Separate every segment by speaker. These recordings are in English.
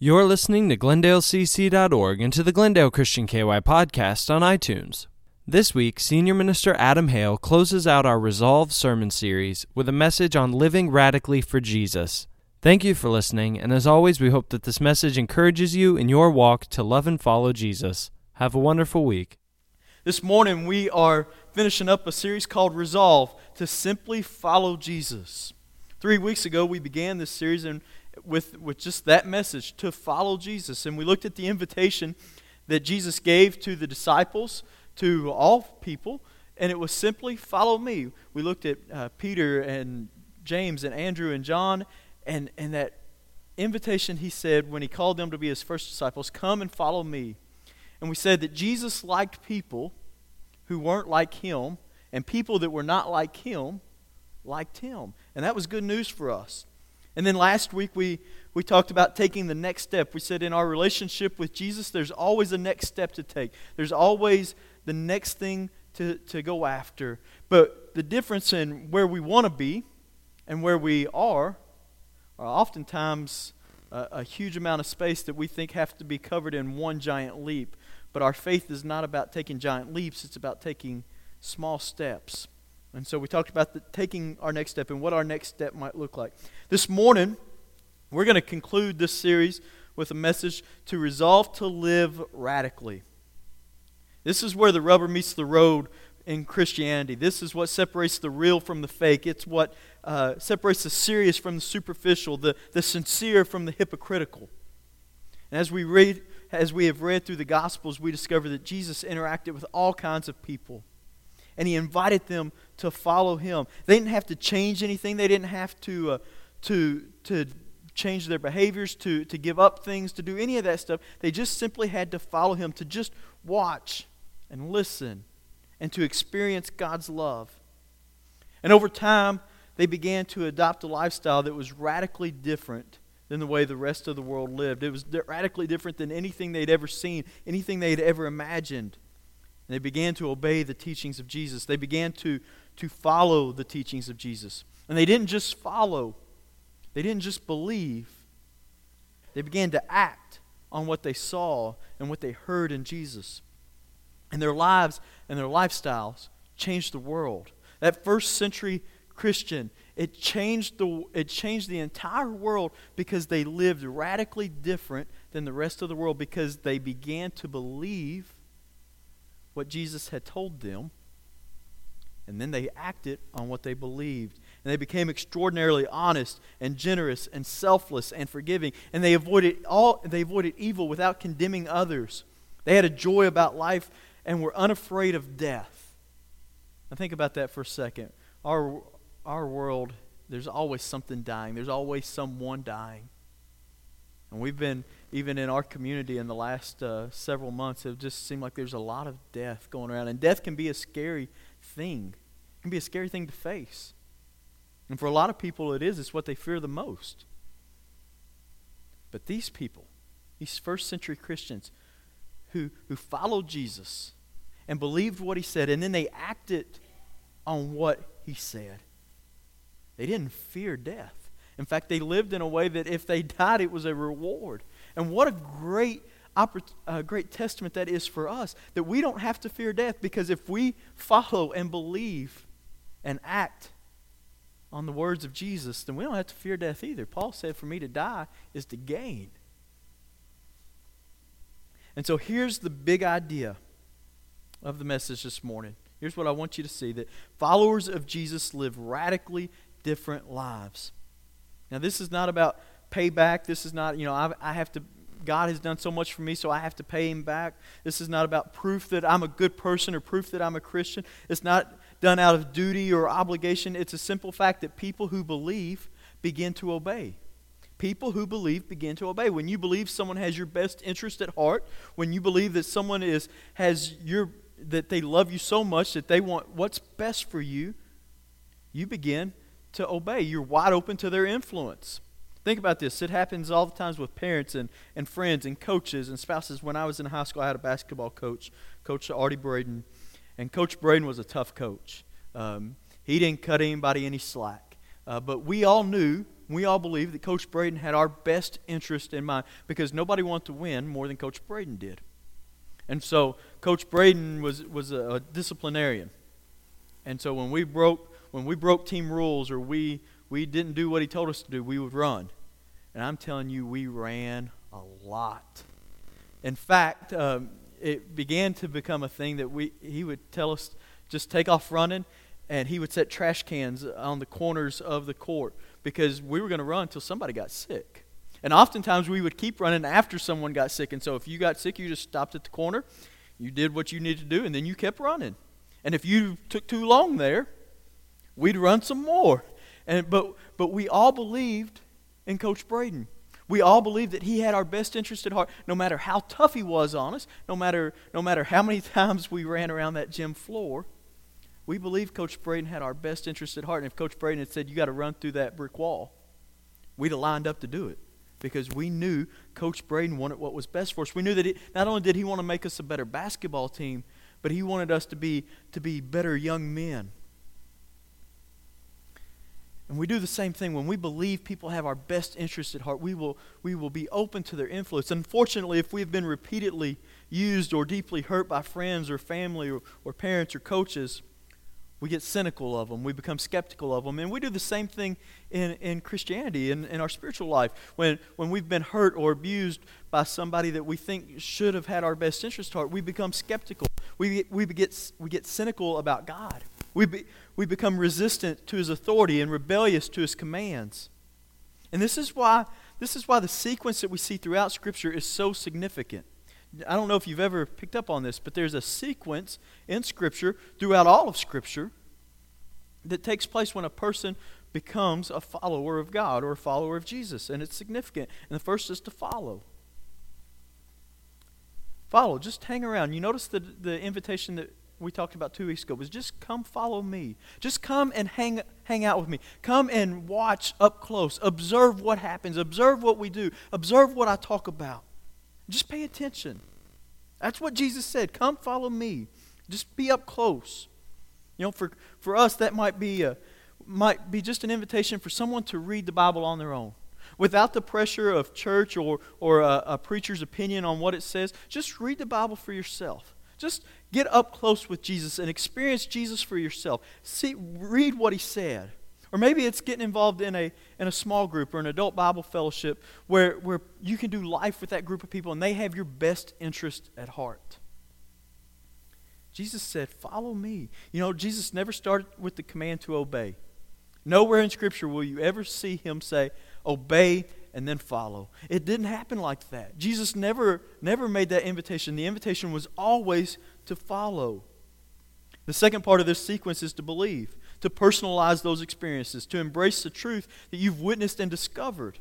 Speaker 1: You're listening to GlendaleCC.org and to the Glendale Christian KY podcast on iTunes. This week, Senior Minister Adam Hale closes out our Resolve sermon series with a message on living radically for Jesus. Thank you for listening, and as always, we hope that this message encourages you in your walk to love and follow Jesus. Have a wonderful week.
Speaker 2: This morning, we are finishing up a series called Resolve to simply follow Jesus. Three weeks ago, we began this series, and with, with just that message to follow Jesus. And we looked at the invitation that Jesus gave to the disciples, to all people, and it was simply follow me. We looked at uh, Peter and James and Andrew and John, and, and that invitation he said when he called them to be his first disciples come and follow me. And we said that Jesus liked people who weren't like him, and people that were not like him liked him. And that was good news for us. And then last week we, we talked about taking the next step. We said in our relationship with Jesus, there's always a next step to take, there's always the next thing to, to go after. But the difference in where we want to be and where we are are oftentimes a, a huge amount of space that we think have to be covered in one giant leap. But our faith is not about taking giant leaps, it's about taking small steps. And so we talked about the, taking our next step and what our next step might look like. This morning, we're going to conclude this series with a message to resolve to live radically. This is where the rubber meets the road in Christianity. This is what separates the real from the fake. It's what uh, separates the serious from the superficial, the, the sincere from the hypocritical. And as we read, as we have read through the Gospels, we discover that Jesus interacted with all kinds of people and he invited them to follow him. They didn't have to change anything. They didn't have to, uh, to, to change their behaviors, to, to give up things, to do any of that stuff. They just simply had to follow him, to just watch and listen, and to experience God's love. And over time, they began to adopt a lifestyle that was radically different than the way the rest of the world lived. It was radically different than anything they'd ever seen, anything they'd ever imagined. And they began to obey the teachings of Jesus. They began to, to follow the teachings of Jesus. And they didn't just follow, they didn't just believe, they began to act on what they saw and what they heard in Jesus. And their lives and their lifestyles changed the world. That first century Christian, it changed the, it changed the entire world because they lived radically different than the rest of the world because they began to believe what Jesus had told them, and then they acted on what they believed. And they became extraordinarily honest and generous and selfless and forgiving. And they avoided all they avoided evil without condemning others. They had a joy about life and were unafraid of death. Now think about that for a second. Our our world, there's always something dying. There's always someone dying. And we've been even in our community in the last uh, several months, it just seemed like there's a lot of death going around. And death can be a scary thing, it can be a scary thing to face. And for a lot of people, it is. It's what they fear the most. But these people, these first century Christians who, who followed Jesus and believed what he said, and then they acted on what he said, they didn't fear death. In fact, they lived in a way that if they died, it was a reward. And what a great a uh, great testament that is for us that we don't have to fear death because if we follow and believe and act on the words of Jesus, then we don't have to fear death either. Paul said, For me to die is to gain. And so here's the big idea of the message this morning. Here's what I want you to see that followers of Jesus live radically different lives. Now, this is not about payback. This is not, you know, I, I have to, God has done so much for me, so I have to pay him back. This is not about proof that I'm a good person or proof that I'm a Christian. It's not done out of duty or obligation. It's a simple fact that people who believe begin to obey. People who believe begin to obey. When you believe someone has your best interest at heart, when you believe that someone is has your that they love you so much that they want what's best for you, you begin to obey. You're wide open to their influence. Think about this. It happens all the times with parents and, and friends and coaches and spouses. When I was in high school, I had a basketball coach, Coach Artie Braden. And Coach Braden was a tough coach. Um, he didn't cut anybody any slack. Uh, but we all knew we all believed that Coach Braden had our best interest in mind because nobody wanted to win more than Coach Braden did. And so Coach Braden was, was a, a disciplinarian. And so when we broke when we broke team rules or we we didn't do what he told us to do, we would run. And I'm telling you, we ran a lot. In fact, um, it began to become a thing that we he would tell us just take off running, and he would set trash cans on the corners of the court because we were going to run until somebody got sick. And oftentimes we would keep running after someone got sick. And so if you got sick, you just stopped at the corner, you did what you needed to do, and then you kept running. And if you took too long there, we'd run some more. And, but, but we all believed in Coach Braden. We all believed that he had our best interest at heart, no matter how tough he was on us, no matter, no matter how many times we ran around that gym floor. We believed Coach Braden had our best interest at heart. And if Coach Braden had said, You got to run through that brick wall, we'd have lined up to do it because we knew Coach Braden wanted what was best for us. We knew that he, not only did he want to make us a better basketball team, but he wanted us to be, to be better young men. And we do the same thing when we believe people have our best interest at heart. We will, we will be open to their influence. Unfortunately, if we've been repeatedly used or deeply hurt by friends or family or, or parents or coaches, we get cynical of them. We become skeptical of them. And we do the same thing in, in Christianity, in, in our spiritual life. When, when we've been hurt or abused by somebody that we think should have had our best interest at heart, we become skeptical. We, we, get, we get cynical about God. We, be, we become resistant to his authority and rebellious to his commands. And this is why this is why the sequence that we see throughout Scripture is so significant. I don't know if you've ever picked up on this, but there's a sequence in Scripture, throughout all of Scripture, that takes place when a person becomes a follower of God or a follower of Jesus. And it's significant. And the first is to follow. Follow. Just hang around. You notice the, the invitation that we talked about two weeks ago was just come follow me. Just come and hang, hang out with me. Come and watch up close. Observe what happens. Observe what we do. Observe what I talk about. Just pay attention. That's what Jesus said. Come follow me. Just be up close. You know, for, for us, that might be, a, might be just an invitation for someone to read the Bible on their own. Without the pressure of church or, or a, a preacher's opinion on what it says, just read the Bible for yourself. Just get up close with Jesus and experience Jesus for yourself. See, read what he said. Or maybe it's getting involved in a, in a small group or an adult Bible fellowship where, where you can do life with that group of people and they have your best interest at heart. Jesus said, Follow me. You know, Jesus never started with the command to obey. Nowhere in Scripture will you ever see him say, Obey and then follow. It didn't happen like that. Jesus never, never made that invitation. The invitation was always to follow. The second part of this sequence is to believe to personalize those experiences, to embrace the truth that you've witnessed and discovered,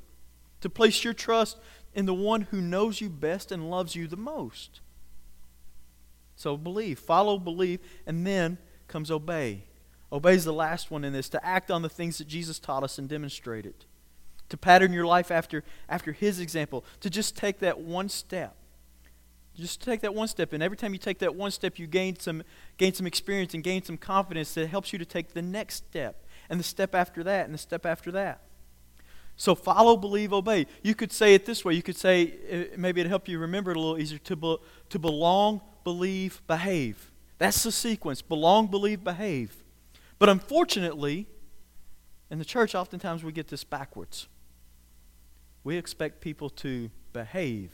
Speaker 2: to place your trust in the one who knows you best and loves you the most. So believe, follow, believe, and then comes obey. Obey is the last one in this, to act on the things that Jesus taught us and demonstrated, to pattern your life after, after his example, to just take that one step just take that one step, and every time you take that one step, you gain some, gain some experience and gain some confidence that helps you to take the next step, and the step after that, and the step after that. So follow, believe, obey. You could say it this way. You could say, uh, maybe it'd help you remember it a little easier, to, be, to belong, believe, behave. That's the sequence belong, believe, behave. But unfortunately, in the church, oftentimes we get this backwards. We expect people to behave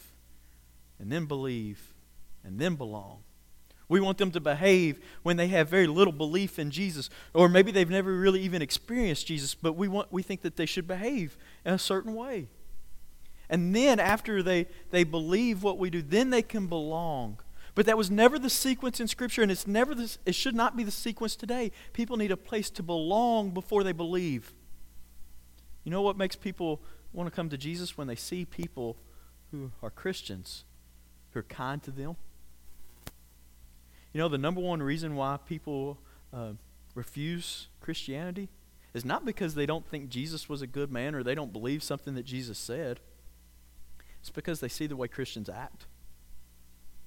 Speaker 2: and then believe and then belong. We want them to behave when they have very little belief in Jesus, or maybe they've never really even experienced Jesus, but we, want, we think that they should behave in a certain way. And then after they, they believe what we do, then they can belong. But that was never the sequence in Scripture, and it's never this, it should not be the sequence today. People need a place to belong before they believe. You know what makes people want to come to Jesus when they see people who are Christians who are kind to them. You know, the number one reason why people uh, refuse Christianity is not because they don't think Jesus was a good man or they don't believe something that Jesus said. It's because they see the way Christians act.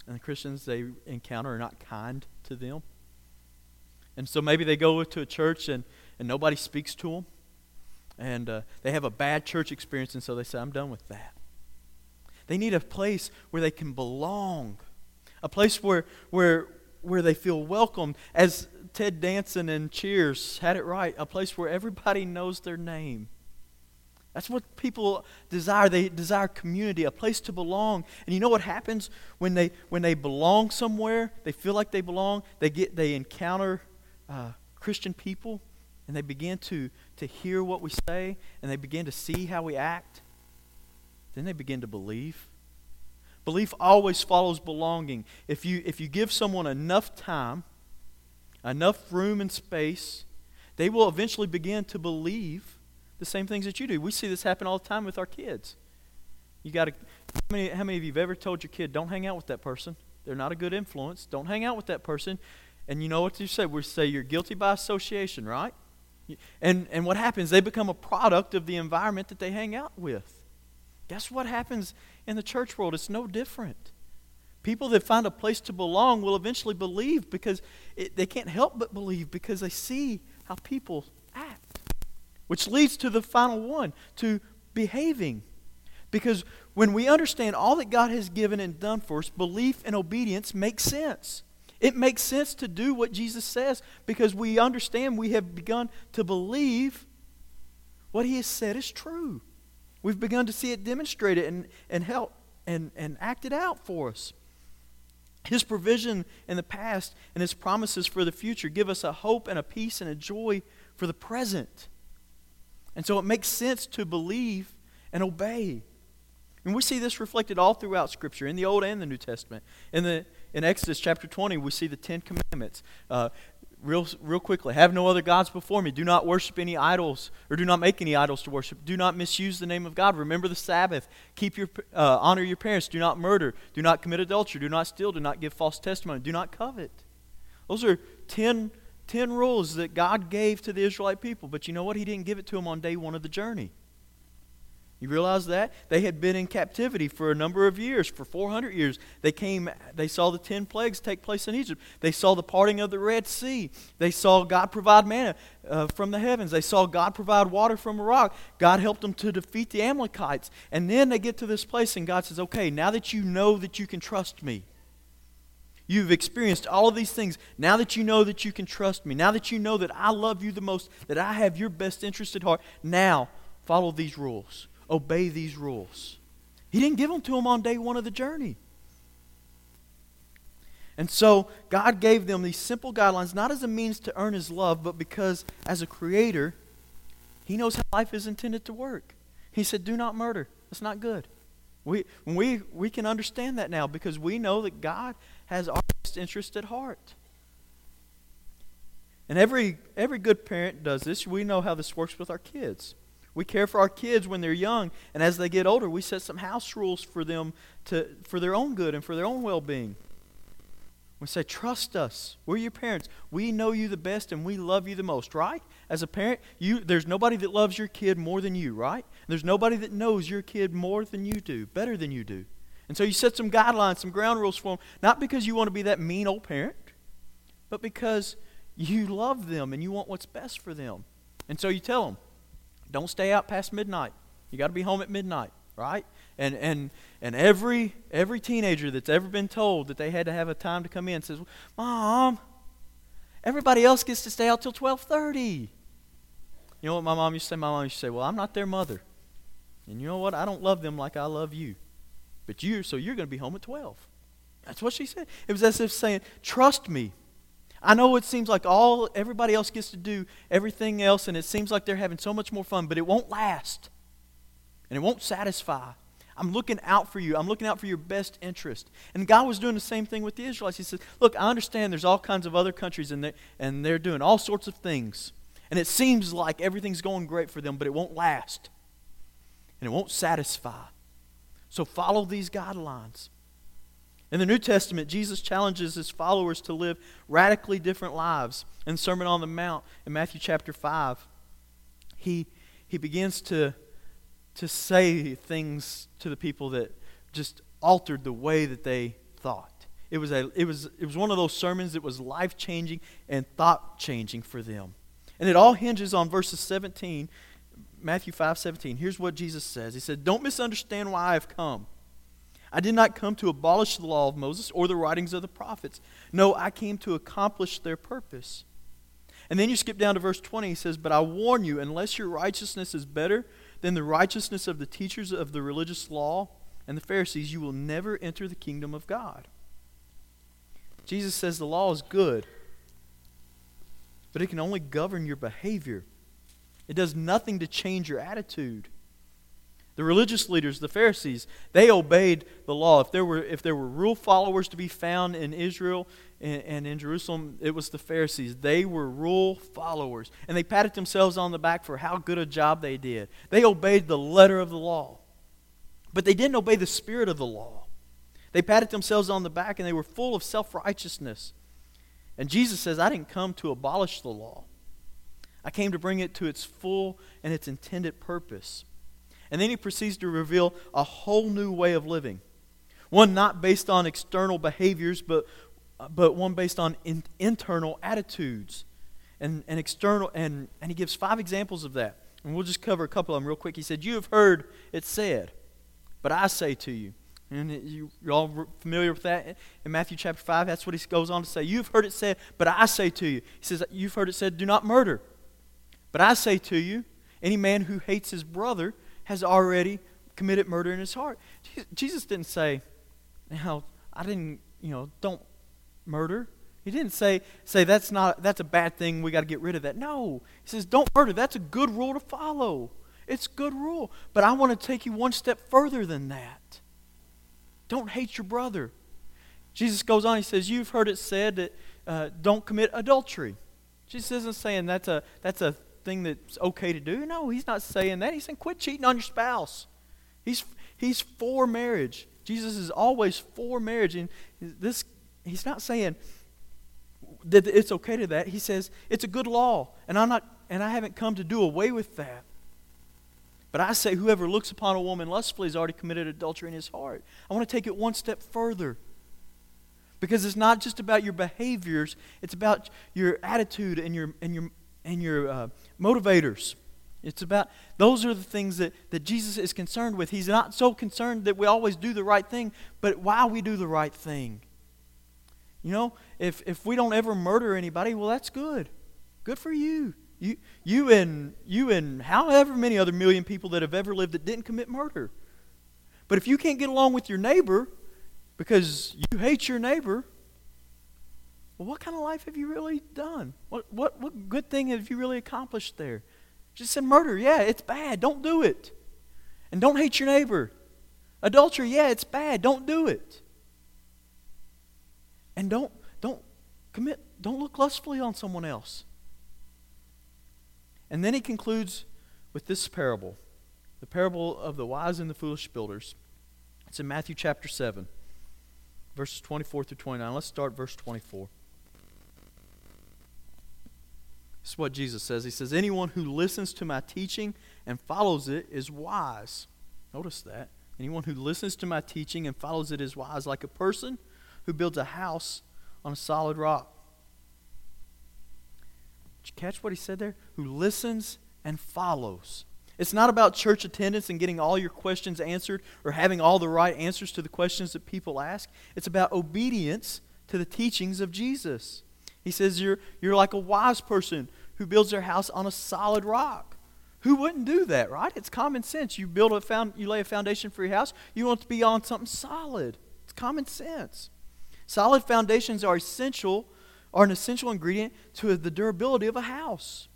Speaker 2: And the Christians they encounter are not kind to them. And so maybe they go to a church and, and nobody speaks to them. And uh, they have a bad church experience, and so they say, I'm done with that. They need a place where they can belong, a place where, where, where they feel welcome. As Ted Danson and Cheers had it right, a place where everybody knows their name. That's what people desire. They desire community, a place to belong. And you know what happens when they when they belong somewhere? They feel like they belong. They get they encounter uh, Christian people, and they begin to to hear what we say, and they begin to see how we act. Then they begin to believe. Belief always follows belonging. If you if you give someone enough time, enough room and space, they will eventually begin to believe the same things that you do. We see this happen all the time with our kids. You got to how many, how many of you have ever told your kid, "Don't hang out with that person. They're not a good influence. Don't hang out with that person." And you know what you say? We say you're guilty by association, right? And and what happens? They become a product of the environment that they hang out with. Guess what happens in the church world? It's no different. People that find a place to belong will eventually believe because it, they can't help but believe because they see how people act. Which leads to the final one, to behaving. Because when we understand all that God has given and done for us, belief and obedience make sense. It makes sense to do what Jesus says because we understand we have begun to believe what he has said is true. We've begun to see it demonstrated and, and help and, and acted out for us. His provision in the past and his promises for the future give us a hope and a peace and a joy for the present. And so it makes sense to believe and obey. And we see this reflected all throughout Scripture, in the Old and the New Testament. In, the, in Exodus chapter 20, we see the Ten Commandments. Uh, real, real quickly have no other gods before me. Do not worship any idols, or do not make any idols to worship. Do not misuse the name of God. Remember the Sabbath. Keep your, uh, honor your parents. Do not murder. Do not commit adultery. Do not steal. Do not give false testimony. Do not covet. Those are 10 ten rules that God gave to the Israelite people. But you know what? He didn't give it to them on day one of the journey. You realize that? They had been in captivity for a number of years, for 400 years. They came, they saw the 10 plagues take place in Egypt. They saw the parting of the Red Sea. They saw God provide manna uh, from the heavens. They saw God provide water from a rock. God helped them to defeat the Amalekites. And then they get to this place, and God says, Okay, now that you know that you can trust me, You've experienced all of these things. Now that you know that you can trust me, now that you know that I love you the most, that I have your best interest at heart, now follow these rules. Obey these rules. He didn't give them to them on day one of the journey. And so God gave them these simple guidelines, not as a means to earn his love, but because as a creator, he knows how life is intended to work. He said, Do not murder. That's not good. We, we, we can understand that now because we know that God has our best interest at heart. And every, every good parent does this. We know how this works with our kids. We care for our kids when they're young, and as they get older, we set some house rules for them to, for their own good and for their own well being. We say, Trust us. We're your parents. We know you the best and we love you the most, right? As a parent, you, there's nobody that loves your kid more than you, right? There's nobody that knows your kid more than you do, better than you do. And so you set some guidelines, some ground rules for them, not because you want to be that mean old parent, but because you love them and you want what's best for them. And so you tell them, don't stay out past midnight. You got to be home at midnight, right? And and and every every teenager that's ever been told that they had to have a time to come in says, "Mom, everybody else gets to stay out till 12:30." You know what my mom used to say? My mom used to say, "Well, I'm not their mother." And you know what? I don't love them like I love you. But you, so you're going to be home at 12. That's what she said. It was as if saying, Trust me. I know it seems like all everybody else gets to do everything else, and it seems like they're having so much more fun, but it won't last. And it won't satisfy. I'm looking out for you. I'm looking out for your best interest. And God was doing the same thing with the Israelites. He said, Look, I understand there's all kinds of other countries, and they're, and they're doing all sorts of things. And it seems like everything's going great for them, but it won't last. And it won't satisfy. So follow these guidelines. In the New Testament, Jesus challenges his followers to live radically different lives. In the Sermon on the Mount, in Matthew chapter 5, he, he begins to, to say things to the people that just altered the way that they thought. It was, a, it was, it was one of those sermons that was life changing and thought changing for them. And it all hinges on verses 17 Matthew 5 17. Here's what Jesus says He said, Don't misunderstand why I have come. I did not come to abolish the law of Moses or the writings of the prophets. No, I came to accomplish their purpose. And then you skip down to verse 20. He says, But I warn you, unless your righteousness is better than the righteousness of the teachers of the religious law and the Pharisees, you will never enter the kingdom of God. Jesus says the law is good, but it can only govern your behavior. It does nothing to change your attitude. The religious leaders, the Pharisees, they obeyed the law. If there were, if there were rule followers to be found in Israel and, and in Jerusalem, it was the Pharisees. They were rule followers. And they patted themselves on the back for how good a job they did. They obeyed the letter of the law. But they didn't obey the spirit of the law. They patted themselves on the back and they were full of self righteousness. And Jesus says, I didn't come to abolish the law, I came to bring it to its full and its intended purpose. And then he proceeds to reveal a whole new way of living. One not based on external behaviors, but, but one based on in, internal attitudes and, and external. And, and he gives five examples of that. And we'll just cover a couple of them real quick. He said, You have heard it said, but I say to you. And you, are all familiar with that in Matthew chapter 5. That's what he goes on to say. You've heard it said, but I say to you. He says, You've heard it said, do not murder. But I say to you, any man who hates his brother has already committed murder in his heart. Jesus didn't say, now, I didn't, you know, don't murder. He didn't say, say that's not that's a bad thing, we got to get rid of that. No. He says, don't murder. That's a good rule to follow. It's a good rule. But I want to take you one step further than that. Don't hate your brother. Jesus goes on, he says, You've heard it said that uh, don't commit adultery. Jesus isn't saying that's a, that's a thing that's okay to do. No, he's not saying that. He's saying quit cheating on your spouse. He's, he's for marriage. Jesus is always for marriage. And this, he's not saying that it's okay to that. He says it's a good law, and I'm not, and I haven't come to do away with that. But I say, whoever looks upon a woman lustfully has already committed adultery in his heart. I want to take it one step further. Because it's not just about your behaviors, it's about your attitude and your, and your, and your uh, motivators. It's about, those are the things that, that Jesus is concerned with. He's not so concerned that we always do the right thing, but why we do the right thing. You know, if, if we don't ever murder anybody, well, that's good. Good for you. You, you and you and however many other million people that have ever lived that didn't commit murder. But if you can't get along with your neighbor because you hate your neighbor, well, what kind of life have you really done? What, what, what good thing have you really accomplished there? Just said murder, yeah, it's bad. Don't do it. And don't hate your neighbor. Adultery, yeah, it's bad. Don't do it. And don't don't commit don't look lustfully on someone else. And then he concludes with this parable the parable of the wise and the foolish builders. It's in Matthew chapter 7, verses 24 through 29. Let's start verse 24. This is what Jesus says. He says, Anyone who listens to my teaching and follows it is wise. Notice that. Anyone who listens to my teaching and follows it is wise, like a person who builds a house on a solid rock. Did you catch what he said there? Who listens and follows. It's not about church attendance and getting all your questions answered or having all the right answers to the questions that people ask. It's about obedience to the teachings of Jesus. He says you're, you're like a wise person who builds their house on a solid rock. Who wouldn't do that, right? It's common sense. You build a found, you lay a foundation for your house, you want it to be on something solid. It's common sense. Solid foundations are essential are an essential ingredient to the durability of a house.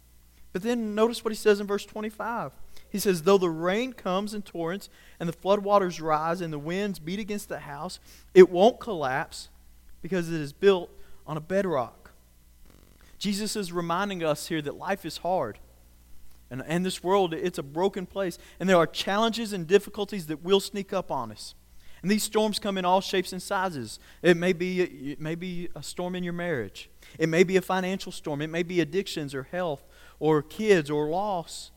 Speaker 2: But then notice what he says in verse 25. He says, Though the rain comes in torrents and the floodwaters rise and the winds beat against the house, it won't collapse because it is built on a bedrock. Jesus is reminding us here that life is hard. And, and this world, it's a broken place. And there are challenges and difficulties that will sneak up on us. And these storms come in all shapes and sizes. It may be, it may be a storm in your marriage, it may be a financial storm, it may be addictions or health or kids or loss.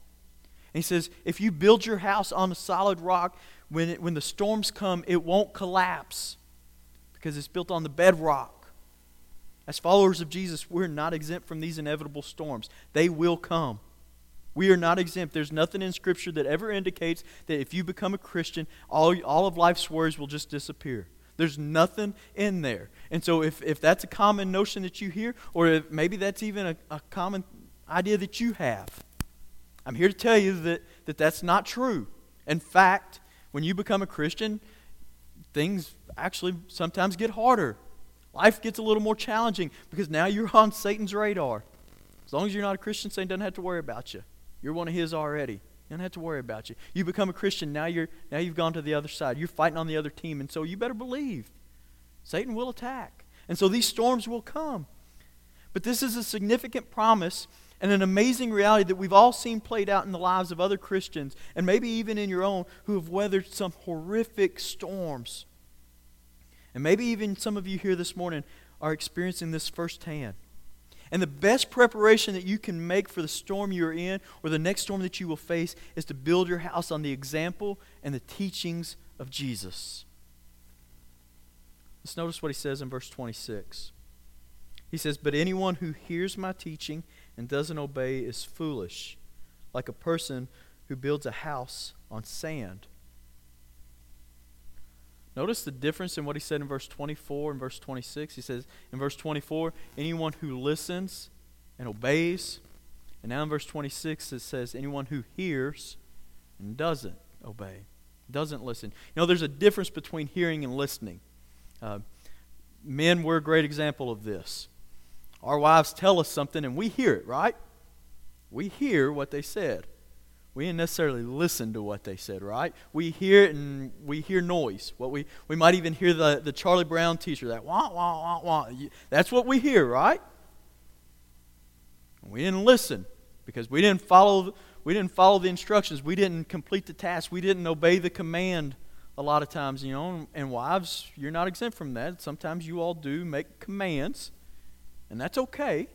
Speaker 2: And he says, if you build your house on a solid rock, when, it, when the storms come, it won't collapse because it's built on the bedrock. As followers of Jesus, we're not exempt from these inevitable storms. They will come. We are not exempt. There's nothing in Scripture that ever indicates that if you become a Christian, all, all of life's worries will just disappear. There's nothing in there. And so, if, if that's a common notion that you hear, or maybe that's even a, a common idea that you have, I'm here to tell you that, that that's not true. In fact, when you become a Christian, things actually sometimes get harder. Life gets a little more challenging because now you're on Satan's radar. As long as you're not a Christian, Satan doesn't have to worry about you. You're one of his already. He doesn't have to worry about you. You become a Christian, now you're now you've gone to the other side. You're fighting on the other team, and so you better believe. Satan will attack. And so these storms will come. But this is a significant promise and an amazing reality that we've all seen played out in the lives of other Christians, and maybe even in your own, who have weathered some horrific storms. And maybe even some of you here this morning are experiencing this firsthand. And the best preparation that you can make for the storm you're in or the next storm that you will face is to build your house on the example and the teachings of Jesus. Let's notice what he says in verse 26. He says, But anyone who hears my teaching and doesn't obey is foolish, like a person who builds a house on sand. Notice the difference in what he said in verse 24 and verse 26. He says in verse 24, anyone who listens and obeys. And now in verse 26, it says, anyone who hears and doesn't obey, doesn't listen. You know, there's a difference between hearing and listening. Uh, men were a great example of this. Our wives tell us something and we hear it, right? We hear what they said we didn't necessarily listen to what they said, right? We hear it and we hear noise. What we, we might even hear the, the Charlie Brown teacher, that wah, wah, wah, wah. That's what we hear, right? We didn't listen because we didn't follow, we didn't follow the instructions. We didn't complete the task. We didn't obey the command a lot of times, you know. And wives, you're not exempt from that. Sometimes you all do make commands, and that's okay.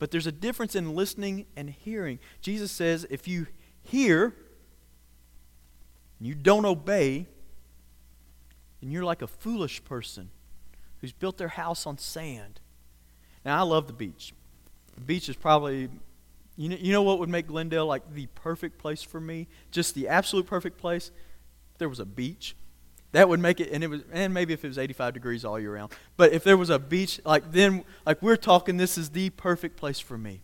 Speaker 2: But there's a difference in listening and hearing. Jesus says if you hear and you don't obey, then you're like a foolish person who's built their house on sand. Now, I love the beach. The beach is probably, you know, you know what would make Glendale like the perfect place for me? Just the absolute perfect place? There was a beach that would make it, and it was, and maybe if it was 85 degrees all year round. But if there was a beach, like then, like we're talking, this is the perfect place for me.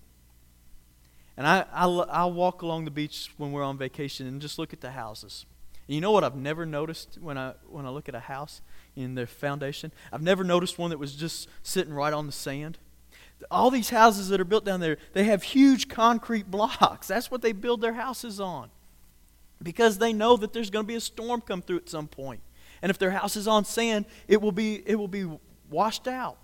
Speaker 2: And I, I, I walk along the beach when we're on vacation and just look at the houses. And you know what I've never noticed when I when I look at a house in the foundation? I've never noticed one that was just sitting right on the sand. All these houses that are built down there, they have huge concrete blocks. That's what they build their houses on. Because they know that there's going to be a storm come through at some point. And if their house is on sand, it will be, it will be washed out.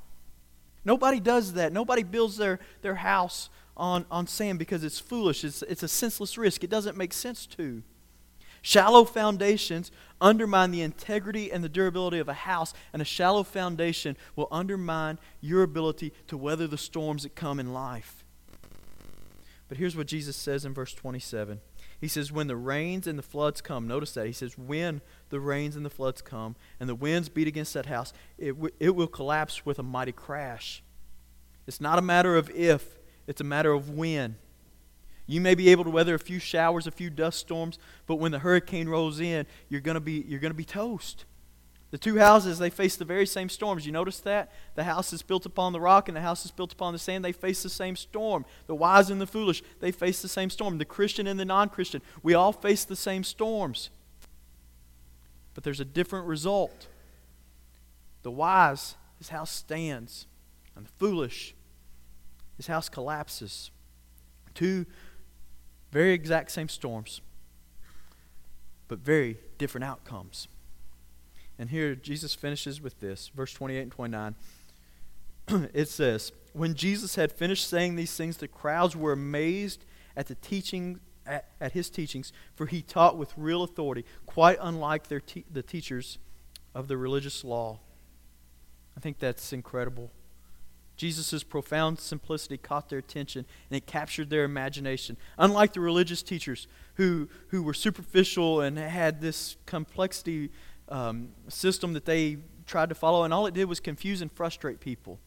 Speaker 2: Nobody does that. Nobody builds their, their house on, on sand because it's foolish. It's, it's a senseless risk. It doesn't make sense to. Shallow foundations undermine the integrity and the durability of a house, and a shallow foundation will undermine your ability to weather the storms that come in life. But here's what Jesus says in verse 27 he says, when the rains and the floods come, notice that. He says, when the rains and the floods come and the winds beat against that house, it, w- it will collapse with a mighty crash. It's not a matter of if, it's a matter of when. You may be able to weather a few showers, a few dust storms, but when the hurricane rolls in, you're going to be, you're going to be toast. The two houses, they face the very same storms. You notice that? The house is built upon the rock and the house is built upon the sand. They face the same storm. The wise and the foolish, they face the same storm. The Christian and the non Christian, we all face the same storms. But there's a different result. The wise, his house stands, and the foolish, his house collapses. Two very exact same storms, but very different outcomes. And here Jesus finishes with this, verse 28 and 29. it says, When Jesus had finished saying these things, the crowds were amazed at the teaching at, at his teachings, for he taught with real authority, quite unlike their te- the teachers of the religious law. I think that's incredible. Jesus' profound simplicity caught their attention and it captured their imagination. Unlike the religious teachers who, who were superficial and had this complexity um, system that they tried to follow, and all it did was confuse and frustrate people.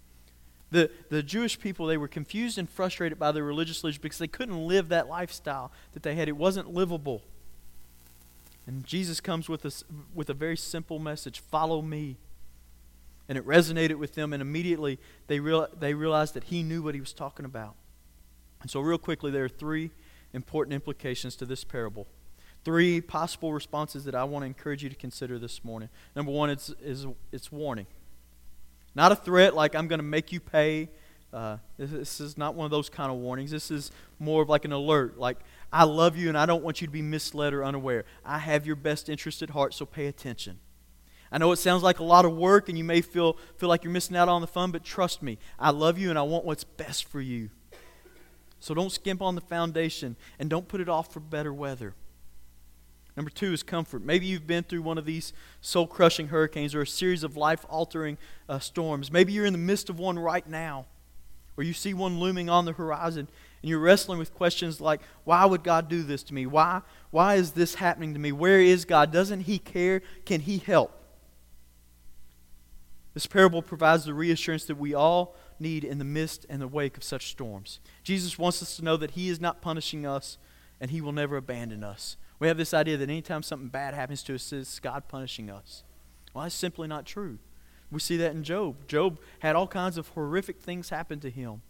Speaker 2: The, the Jewish people, they were confused and frustrated by their religious leaders because they couldn't live that lifestyle that they had. It wasn't livable. And Jesus comes with a, with a very simple message follow me. And it resonated with them, and immediately they, real, they realized that he knew what he was talking about. And so, real quickly, there are three important implications to this parable. Three possible responses that I want to encourage you to consider this morning. Number one is, is it's warning. Not a threat like I'm going to make you pay. Uh, this, this is not one of those kind of warnings. This is more of like an alert. Like, I love you and I don't want you to be misled or unaware. I have your best interest at heart, so pay attention. I know it sounds like a lot of work and you may feel, feel like you're missing out on the fun, but trust me, I love you and I want what's best for you. So don't skimp on the foundation and don't put it off for better weather. Number two is comfort. Maybe you've been through one of these soul crushing hurricanes or a series of life altering uh, storms. Maybe you're in the midst of one right now, or you see one looming on the horizon, and you're wrestling with questions like, Why would God do this to me? Why, why is this happening to me? Where is God? Doesn't He care? Can He help? This parable provides the reassurance that we all need in the midst and the wake of such storms. Jesus wants us to know that He is not punishing us and He will never abandon us. We have this idea that anytime something bad happens to us, it's God punishing us. Well, that's simply not true. We see that in Job. Job had all kinds of horrific things happen to him.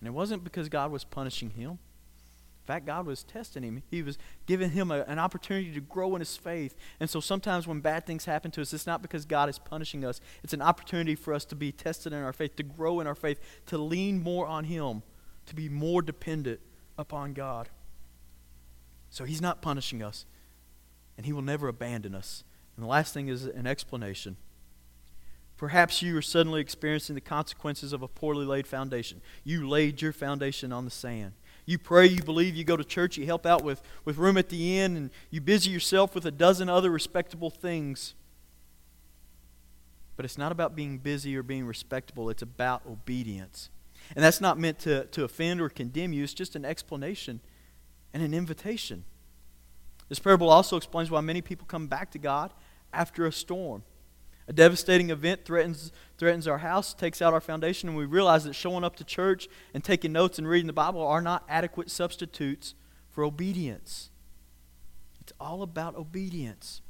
Speaker 2: And it wasn't because God was punishing him. In fact, God was testing him. He was giving him a, an opportunity to grow in his faith. And so sometimes when bad things happen to us, it's not because God is punishing us. It's an opportunity for us to be tested in our faith, to grow in our faith, to lean more on Him, to be more dependent upon God. So He's not punishing us, and He will never abandon us. And the last thing is an explanation. Perhaps you are suddenly experiencing the consequences of a poorly laid foundation. You laid your foundation on the sand. You pray, you believe, you go to church, you help out with, with room at the inn, and you busy yourself with a dozen other respectable things. But it's not about being busy or being respectable, it's about obedience. And that's not meant to, to offend or condemn you, it's just an explanation and an invitation. This parable also explains why many people come back to God after a storm. A devastating event threatens, threatens our house, takes out our foundation, and we realize that showing up to church and taking notes and reading the Bible are not adequate substitutes for obedience. It's all about obedience.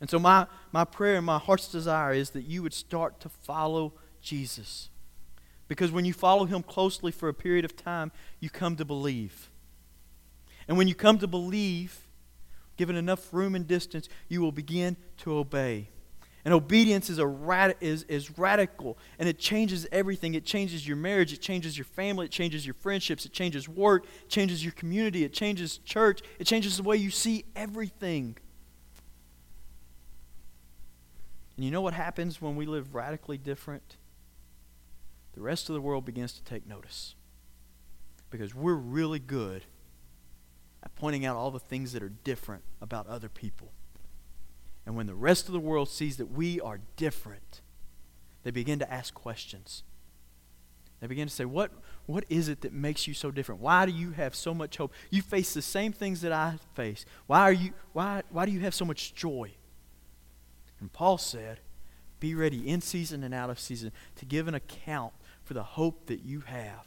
Speaker 2: And so, my, my prayer and my heart's desire is that you would start to follow Jesus. Because when you follow him closely for a period of time, you come to believe. And when you come to believe, given enough room and distance, you will begin to obey. And obedience is, a rad- is, is radical, and it changes everything. It changes your marriage, it changes your family, it changes your friendships, it changes work, it changes your community, it changes church, it changes the way you see everything. And you know what happens when we live radically different? The rest of the world begins to take notice. Because we're really good pointing out all the things that are different about other people. And when the rest of the world sees that we are different, they begin to ask questions. They begin to say, what, what is it that makes you so different? Why do you have so much hope? You face the same things that I face. Why, are you, why, why do you have so much joy? And Paul said, Be ready in season and out of season to give an account for the hope that you have.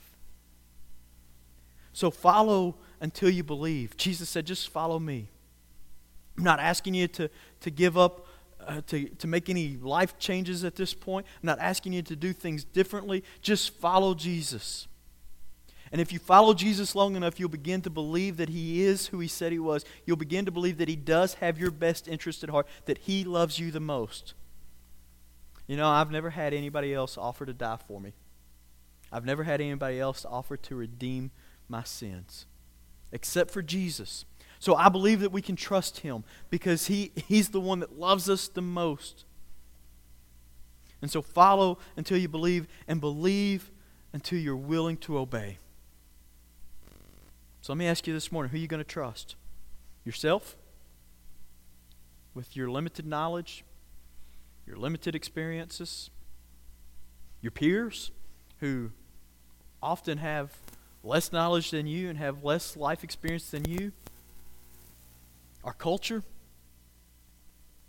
Speaker 2: So follow until you believe. Jesus said, just follow me. I'm not asking you to, to give up, uh, to, to make any life changes at this point. I'm not asking you to do things differently. Just follow Jesus. And if you follow Jesus long enough, you'll begin to believe that He is who He said He was. You'll begin to believe that He does have your best interest at heart, that He loves you the most. You know, I've never had anybody else offer to die for me. I've never had anybody else offer to redeem my sins, except for Jesus. So I believe that we can trust him because he, he's the one that loves us the most. And so follow until you believe, and believe until you're willing to obey. So let me ask you this morning who are you going to trust? Yourself? With your limited knowledge, your limited experiences? Your peers who often have less knowledge than you and have less life experience than you? Our culture?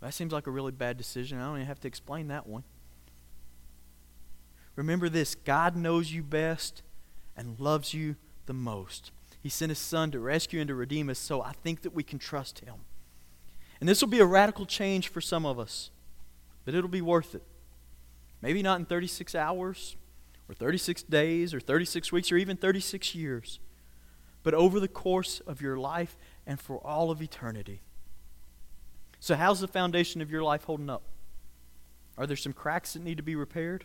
Speaker 2: That seems like a really bad decision. I don't even have to explain that one. remember this God knows you best and loves you the most. He sent his son to rescue and to redeem us, so I think that we can trust him. And this will be a radical change for some of us, but it'll be worth it. Maybe not in 36 hours, or 36 days, or 36 weeks, or even 36 years, but over the course of your life and for all of eternity. So, how's the foundation of your life holding up? Are there some cracks that need to be repaired?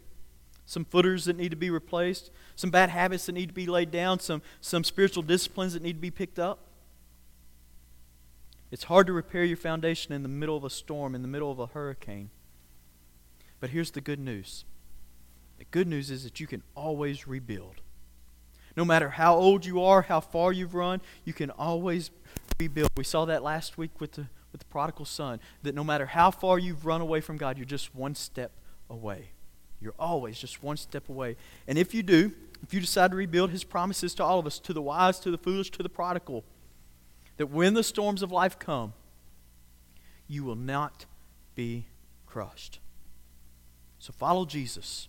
Speaker 2: Some footers that need to be replaced? Some bad habits that need to be laid down? Some, some spiritual disciplines that need to be picked up? It's hard to repair your foundation in the middle of a storm, in the middle of a hurricane. But here's the good news the good news is that you can always rebuild. No matter how old you are, how far you've run, you can always rebuild. We saw that last week with the, with the prodigal son, that no matter how far you've run away from God, you're just one step away. You're always just one step away. And if you do, if you decide to rebuild, his promises to all of us, to the wise, to the foolish, to the prodigal, that when the storms of life come, you will not be crushed. So follow Jesus.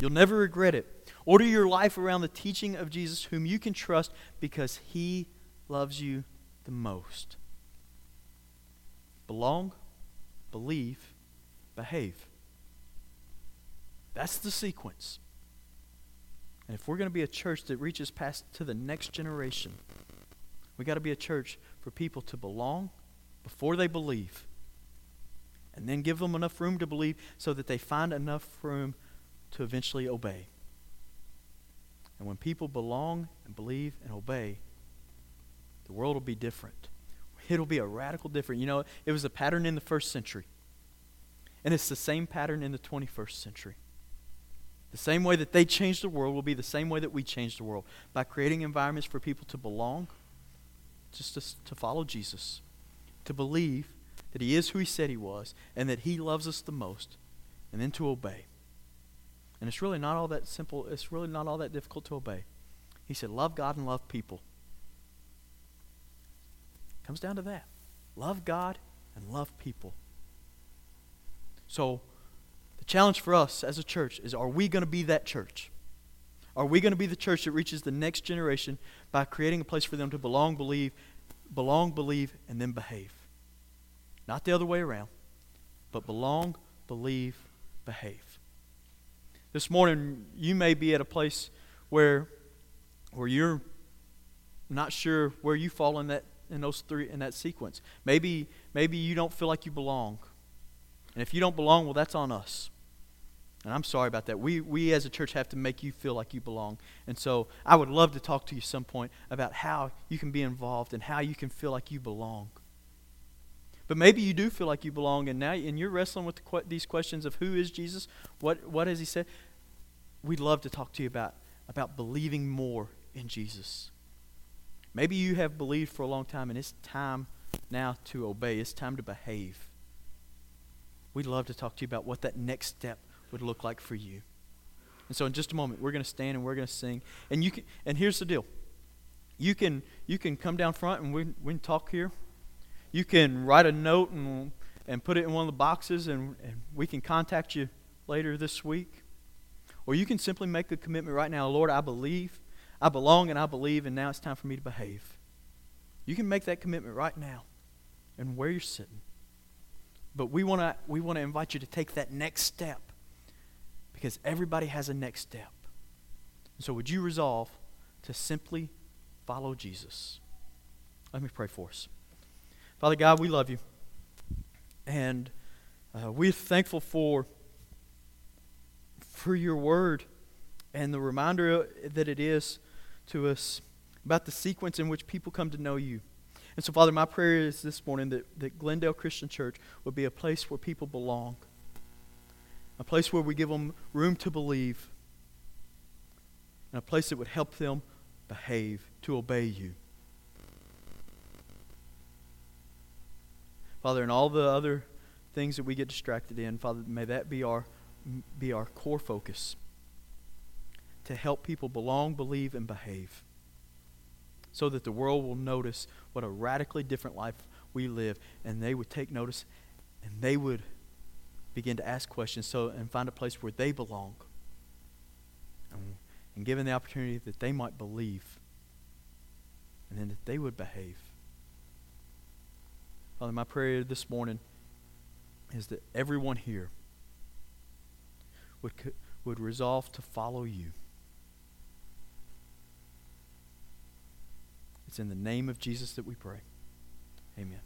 Speaker 2: You'll never regret it. Order your life around the teaching of Jesus, whom you can trust because he loves you the most. Belong, believe, behave. That's the sequence. And if we're going to be a church that reaches past to the next generation, we got to be a church for people to belong before they believe. And then give them enough room to believe so that they find enough room to eventually obey. And when people belong and believe and obey, the world will be different. It'll be a radical different. You know, it was a pattern in the first century. And it's the same pattern in the 21st century. The same way that they changed the world will be the same way that we change the world by creating environments for people to belong, just to, to follow Jesus, to believe that He is who He said He was, and that He loves us the most, and then to obey. And it's really not all that simple, it's really not all that difficult to obey. He said, Love God and love people. Comes down to that. Love God and love people. So, the challenge for us as a church is are we going to be that church? Are we going to be the church that reaches the next generation by creating a place for them to belong, believe, belong, believe, and then behave? Not the other way around, but belong, believe, behave. This morning, you may be at a place where, where you're not sure where you fall in that in those three in that sequence. Maybe maybe you don't feel like you belong. And if you don't belong, well that's on us. And I'm sorry about that. We, we as a church have to make you feel like you belong. And so I would love to talk to you some point about how you can be involved and how you can feel like you belong. But maybe you do feel like you belong, and now and you're wrestling with the, these questions of who is Jesus, what what has He said. We'd love to talk to you about about believing more in Jesus. Maybe you have believed for a long time, and it's time now to obey. It's time to behave. We'd love to talk to you about what that next step would look like for you. And so in just a moment, we're going to stand and we're going to sing. And you can and here's the deal. You can you can come down front and we, we can talk here. You can write a note and and put it in one of the boxes and, and we can contact you later this week. Or you can simply make a commitment right now, Lord, I believe, I belong and I believe, and now it's time for me to behave. You can make that commitment right now and where you're sitting. But we want to we want to invite you to take that next step because everybody has a next step. So, would you resolve to simply follow Jesus? Let me pray for us. Father God, we love you. And uh, we're thankful for, for your word and the reminder that it is to us about the sequence in which people come to know you. And so, Father, my prayer is this morning that, that Glendale Christian Church would be a place where people belong a place where we give them room to believe, and a place that would help them behave, to obey you. Father, and all the other things that we get distracted in, Father, may that be our, be our core focus to help people belong, believe, and behave so that the world will notice what a radically different life we live and they would take notice and they would begin to ask questions so and find a place where they belong and given the opportunity that they might believe and then that they would behave. Father, my prayer this morning is that everyone here would, would resolve to follow you. It's in the name of Jesus that we pray. Amen.